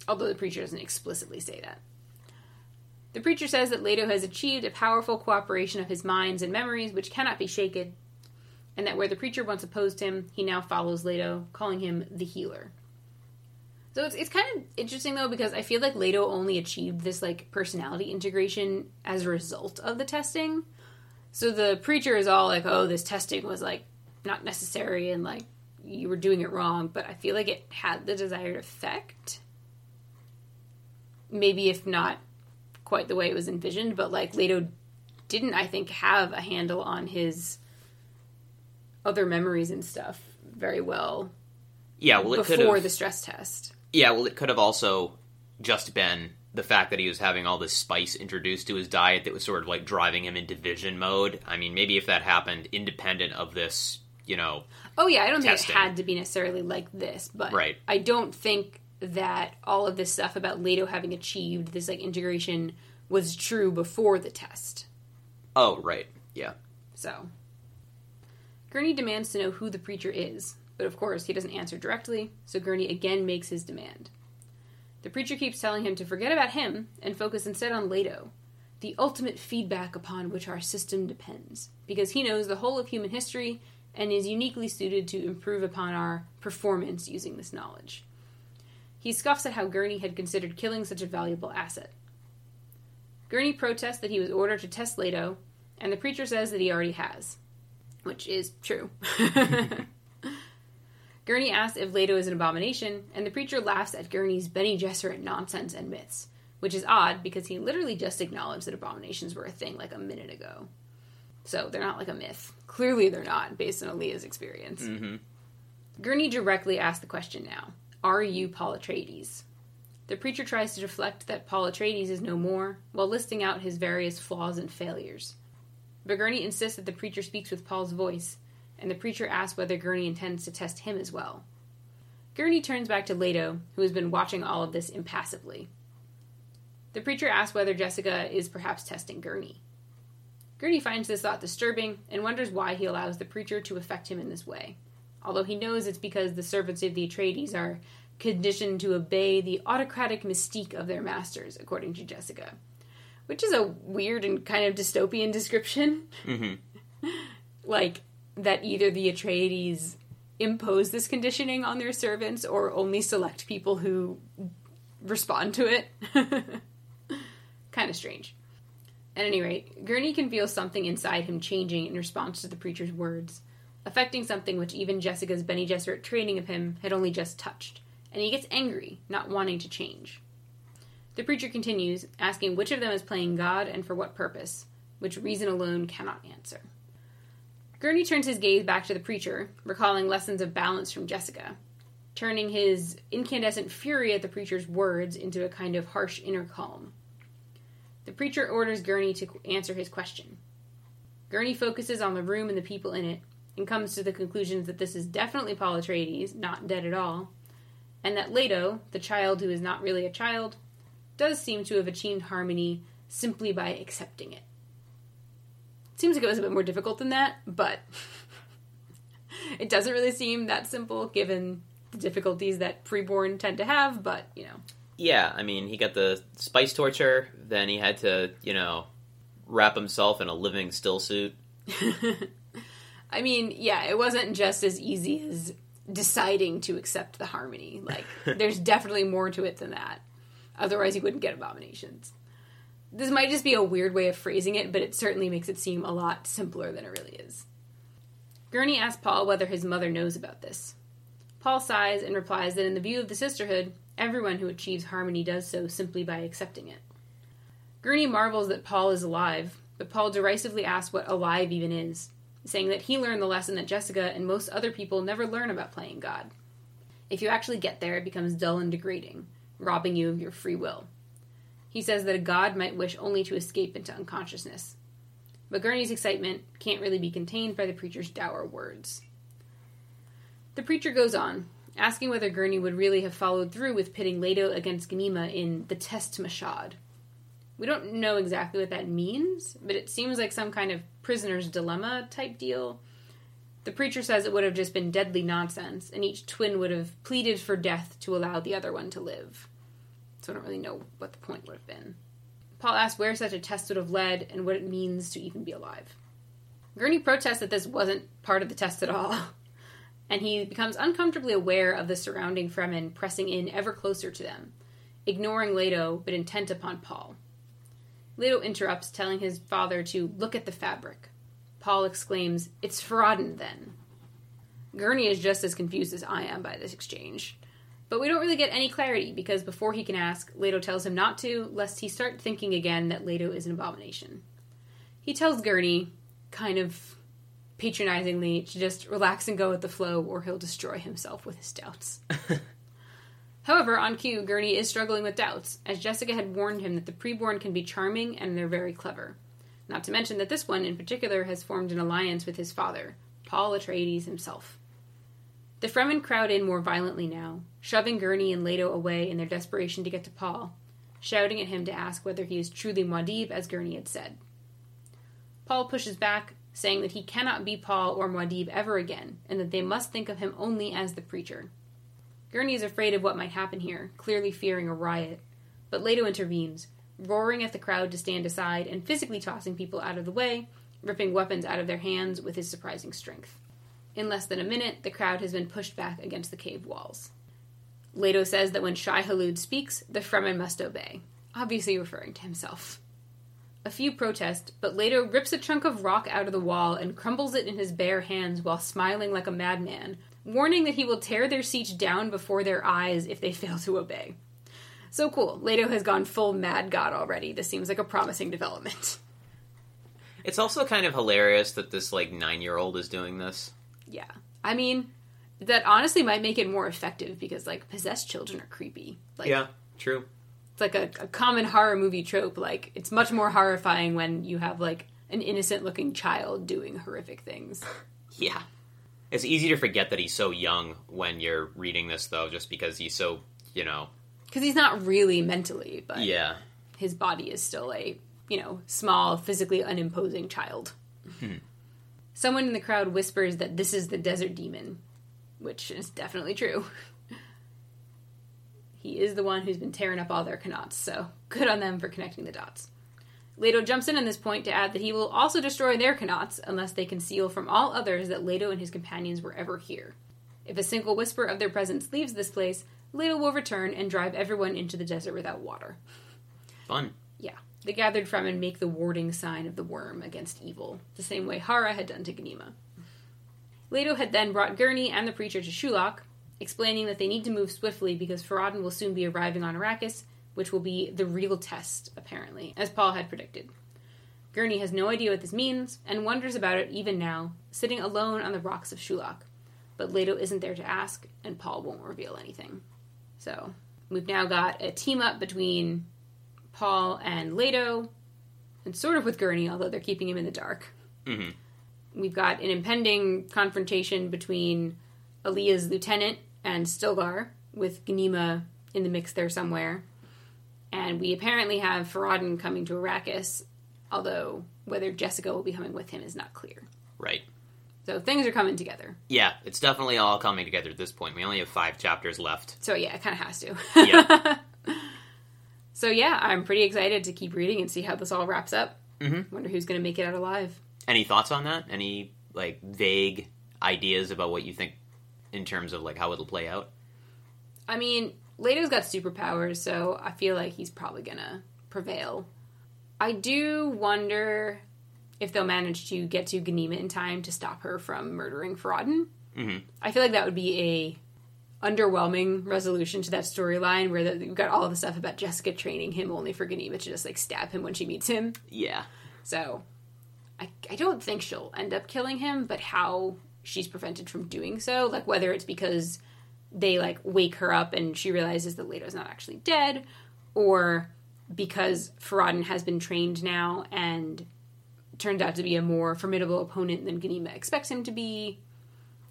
Although the preacher doesn't explicitly say that. The preacher says that Leto has achieved a powerful cooperation of his minds and memories which cannot be shaken, and that where the preacher once opposed him, he now follows Leto, calling him the healer. So it's, it's kind of interesting though because I feel like Leto only achieved this like personality integration as a result of the testing. So the preacher is all like, "Oh, this testing was like not necessary and like you were doing it wrong," but I feel like it had the desired effect. Maybe if not quite the way it was envisioned, but like Leto didn't I think have a handle on his other memories and stuff very well. Yeah, well, it before the stress test. Yeah, well, it could have also just been the fact that he was having all this spice introduced to his diet that was sort of like driving him into vision mode. I mean, maybe if that happened independent of this, you know, Oh yeah, I don't Testing. think it had to be necessarily like this, but Right. I don't think that all of this stuff about Leto having achieved this like integration was true before the test. oh, right, yeah. So, Gurney demands to know who the preacher is, but of course he doesn't answer directly, so Gurney again makes his demand. The preacher keeps telling him to forget about him and focus instead on Leto, the ultimate feedback upon which our system depends, because he knows the whole of human history and is uniquely suited to improve upon our performance using this knowledge. He scoffs at how Gurney had considered killing such a valuable asset. Gurney protests that he was ordered to test Leto, and the preacher says that he already has, which is true. Gurney asks if Leto is an abomination, and the preacher laughs at Gurney's Bene Gesserit nonsense and myths, which is odd because he literally just acknowledged that abominations were a thing like a minute ago. So they're not like a myth. Clearly, they're not, based on Alia's experience. Mm-hmm. Gurney directly asks the question now Are you Paul Atreides? The preacher tries to deflect that Paul Atreides is no more, while listing out his various flaws and failures. But Gurney insists that the preacher speaks with Paul's voice, and the preacher asks whether Gurney intends to test him as well. Gurney turns back to Leto, who has been watching all of this impassively. The preacher asks whether Jessica is perhaps testing Gurney. Gurney finds this thought disturbing and wonders why he allows the preacher to affect him in this way although he knows it's because the servants of the Atreides are conditioned to obey the autocratic mystique of their masters, according to Jessica. Which is a weird and kind of dystopian description. Mm-hmm. like, that either the Atreides impose this conditioning on their servants or only select people who respond to it. kind of strange. At any rate, Gurney can feel something inside him changing in response to the preacher's words affecting something which even Jessica's Bene Gesserit training of him had only just touched, and he gets angry, not wanting to change. The preacher continues, asking which of them is playing God and for what purpose, which reason alone cannot answer. Gurney turns his gaze back to the preacher, recalling lessons of balance from Jessica, turning his incandescent fury at the preacher's words into a kind of harsh inner calm. The preacher orders Gurney to answer his question. Gurney focuses on the room and the people in it, and comes to the conclusion that this is definitely Paul Atreides, not dead at all, and that Leto, the child who is not really a child, does seem to have achieved harmony simply by accepting it. Seems like it was a bit more difficult than that, but it doesn't really seem that simple given the difficulties that preborn tend to have, but you know. Yeah, I mean, he got the spice torture, then he had to, you know, wrap himself in a living still suit. I mean, yeah, it wasn't just as easy as deciding to accept the harmony. Like, there's definitely more to it than that. Otherwise, he wouldn't get abominations. This might just be a weird way of phrasing it, but it certainly makes it seem a lot simpler than it really is. Gurney asks Paul whether his mother knows about this. Paul sighs and replies that in the view of the sisterhood, everyone who achieves harmony does so simply by accepting it. Gurney marvels that Paul is alive, but Paul derisively asks what alive even is, saying that he learned the lesson that Jessica and most other people never learn about playing God. If you actually get there, it becomes dull and degrading, robbing you of your free will. He says that a god might wish only to escape into unconsciousness. But Gurney's excitement can't really be contained by the preacher's dour words. The preacher goes on, asking whether Gurney would really have followed through with pitting Leto against Ghanima in the Test Mashhad. We don't know exactly what that means, but it seems like some kind of prisoner's dilemma type deal. The preacher says it would have just been deadly nonsense, and each twin would have pleaded for death to allow the other one to live. So I don't really know what the point would have been. Paul asks where such a test would have led and what it means to even be alive. Gurney protests that this wasn't part of the test at all, and he becomes uncomfortably aware of the surrounding Fremen pressing in ever closer to them, ignoring Leto but intent upon Paul. Leto interrupts, telling his father to look at the fabric. Paul exclaims, It's Farad'n then. Gurney is just as confused as I am by this exchange. But we don't really get any clarity because before he can ask, Leto tells him not to, lest he start thinking again that Leto is an abomination. He tells Gurney, kind of patronizingly, to just relax and go with the flow or he'll destroy himself with his doubts. However, on cue, Gurney is struggling with doubts, as Jessica had warned him that the preborn can be charming and they're very clever. Not to mention that this one in particular has formed an alliance with his father, Paul Atreides himself. The Fremen crowd in more violently now, shoving Gurney and Leto away in their desperation to get to Paul, shouting at him to ask whether he is truly Muad'Dib as Gurney had said. Paul pushes back, saying that he cannot be Paul or Muad'Dib ever again, and that they must think of him only as the preacher. Gurney is afraid of what might happen here, clearly fearing a riot, but Leto intervenes, roaring at the crowd to stand aside and physically tossing people out of the way, ripping weapons out of their hands with his surprising strength. In less than a minute, the crowd has been pushed back against the cave walls. Leto says that when Shai Hulud speaks, the Fremen must obey, obviously referring to himself. A few protest, but Leto rips a chunk of rock out of the wall and crumbles it in his bare hands while smiling like a madman, warning that he will tear their sietch down before their eyes if they fail to obey. So cool. Leto has gone full mad god already. This seems like a promising development. It's also kind of hilarious that this like nine year old is doing this. Yeah. I mean, that honestly might make it more effective because like possessed children are creepy. Like yeah, true. it's like a, a common horror movie trope. Like it's much more horrifying when you have like an innocent looking child doing horrific things. Yeah. It's easy to forget that he's so young when you're reading this, though, just because he's so, you know. Because he's not really mentally, but Yeah. his body is still a, you know, small, physically unimposing child. Hmm. Someone in the crowd whispers that this is the desert demon, which is definitely true. he is the one who's been tearing up all their qanats, so good on them for connecting the dots. Leto jumps in on this point to add that he will also destroy their qanats unless they conceal from all others that Leto and his companions were ever here. If a single whisper of their presence leaves this place, Leto will return and drive everyone into the desert without water. Fun. Yeah. gathered from and make the warding sign of the worm against evil, the same way Harah had done to Ghanima. Leto had then brought Gurney and the preacher to Shuloch, explaining that they need to move swiftly because Farad'n will soon be arriving on Arrakis, which will be the real test, apparently, as Paul had predicted. Gurney has no idea what this means and wonders about it even now, sitting alone on the rocks of Shuloch. But Leto isn't there to ask, and Paul won't reveal anything. So, we've now got a team up between Paul and Leto, and sort of with Gurney, although they're keeping him in the dark. Mhm. We've got an impending confrontation between Alia's lieutenant and Stilgar, with Ghanima in the mix there somewhere. And we apparently have Farad'n coming to Arrakis, although whether Jessica will be coming with him is not clear. Right. So things are coming together. Yeah, it's definitely all coming together at this point. We only have five chapters left. So yeah, it kind of has to. Yeah. so yeah, I'm pretty excited to keep reading and see how this all wraps up. Mhm. Wonder who's going to make it out alive. Any thoughts on that? Any like vague ideas about what you think in terms of like how it'll play out? I mean, Leto's got superpowers, so I feel like he's probably gonna prevail. I do wonder if they'll manage to get to Ghanima in time to stop her from murdering Farad'n. Mhm. I feel like that would be a underwhelming resolution to that storyline where the, you've got all the stuff about Jessica training him only for Ghanima to just like stab him when she meets him. Yeah. So I, I don't think she'll end up killing him, but how she's prevented from doing so, like whether it's because they like wake her up and she realizes that Leto's not actually dead, or because Farad'n has been trained now and turned out to be a more formidable opponent than Ghanima expects him to be.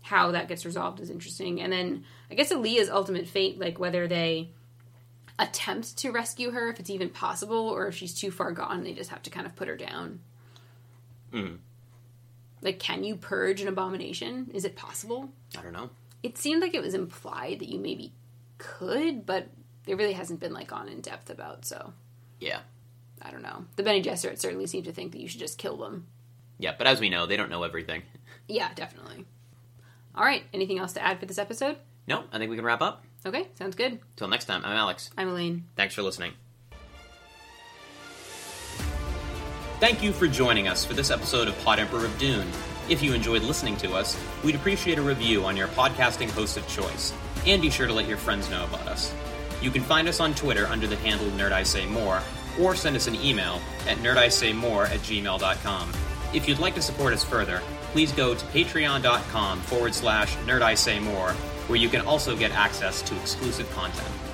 How that gets resolved is interesting. And then I guess Alia's ultimate fate, like whether they attempt to rescue her, if it's even possible, or if she's too far gone, they just have to kind of put her down. Mhm. Like, can you purge an abomination? Is it possible? I don't know. It seemed like it was implied that you maybe could, but it really hasn't been like gone in depth about. So Yeah. I don't know. The Bene Gesserit certainly seem to think that you should just kill them. Yeah, but as we know, they don't know everything. Yeah, definitely. All right. Anything else to add for this episode? No, I think we can wrap up. Okay, sounds good. Till next time, I'm Alex. I'm Elaine. Thanks for listening. Thank you for joining us for this episode of Pod Emperor of Dune. If you enjoyed listening to us, we'd appreciate a review on your podcasting host of choice, and be sure to let your friends know about us. You can find us on Twitter under the handle Nerd I Say More, or send us an email at nerdisaymore at gmail.com. If you'd like to support us further, please go to patreon.com forward slash nerdisaymore, where you can also get access to exclusive content.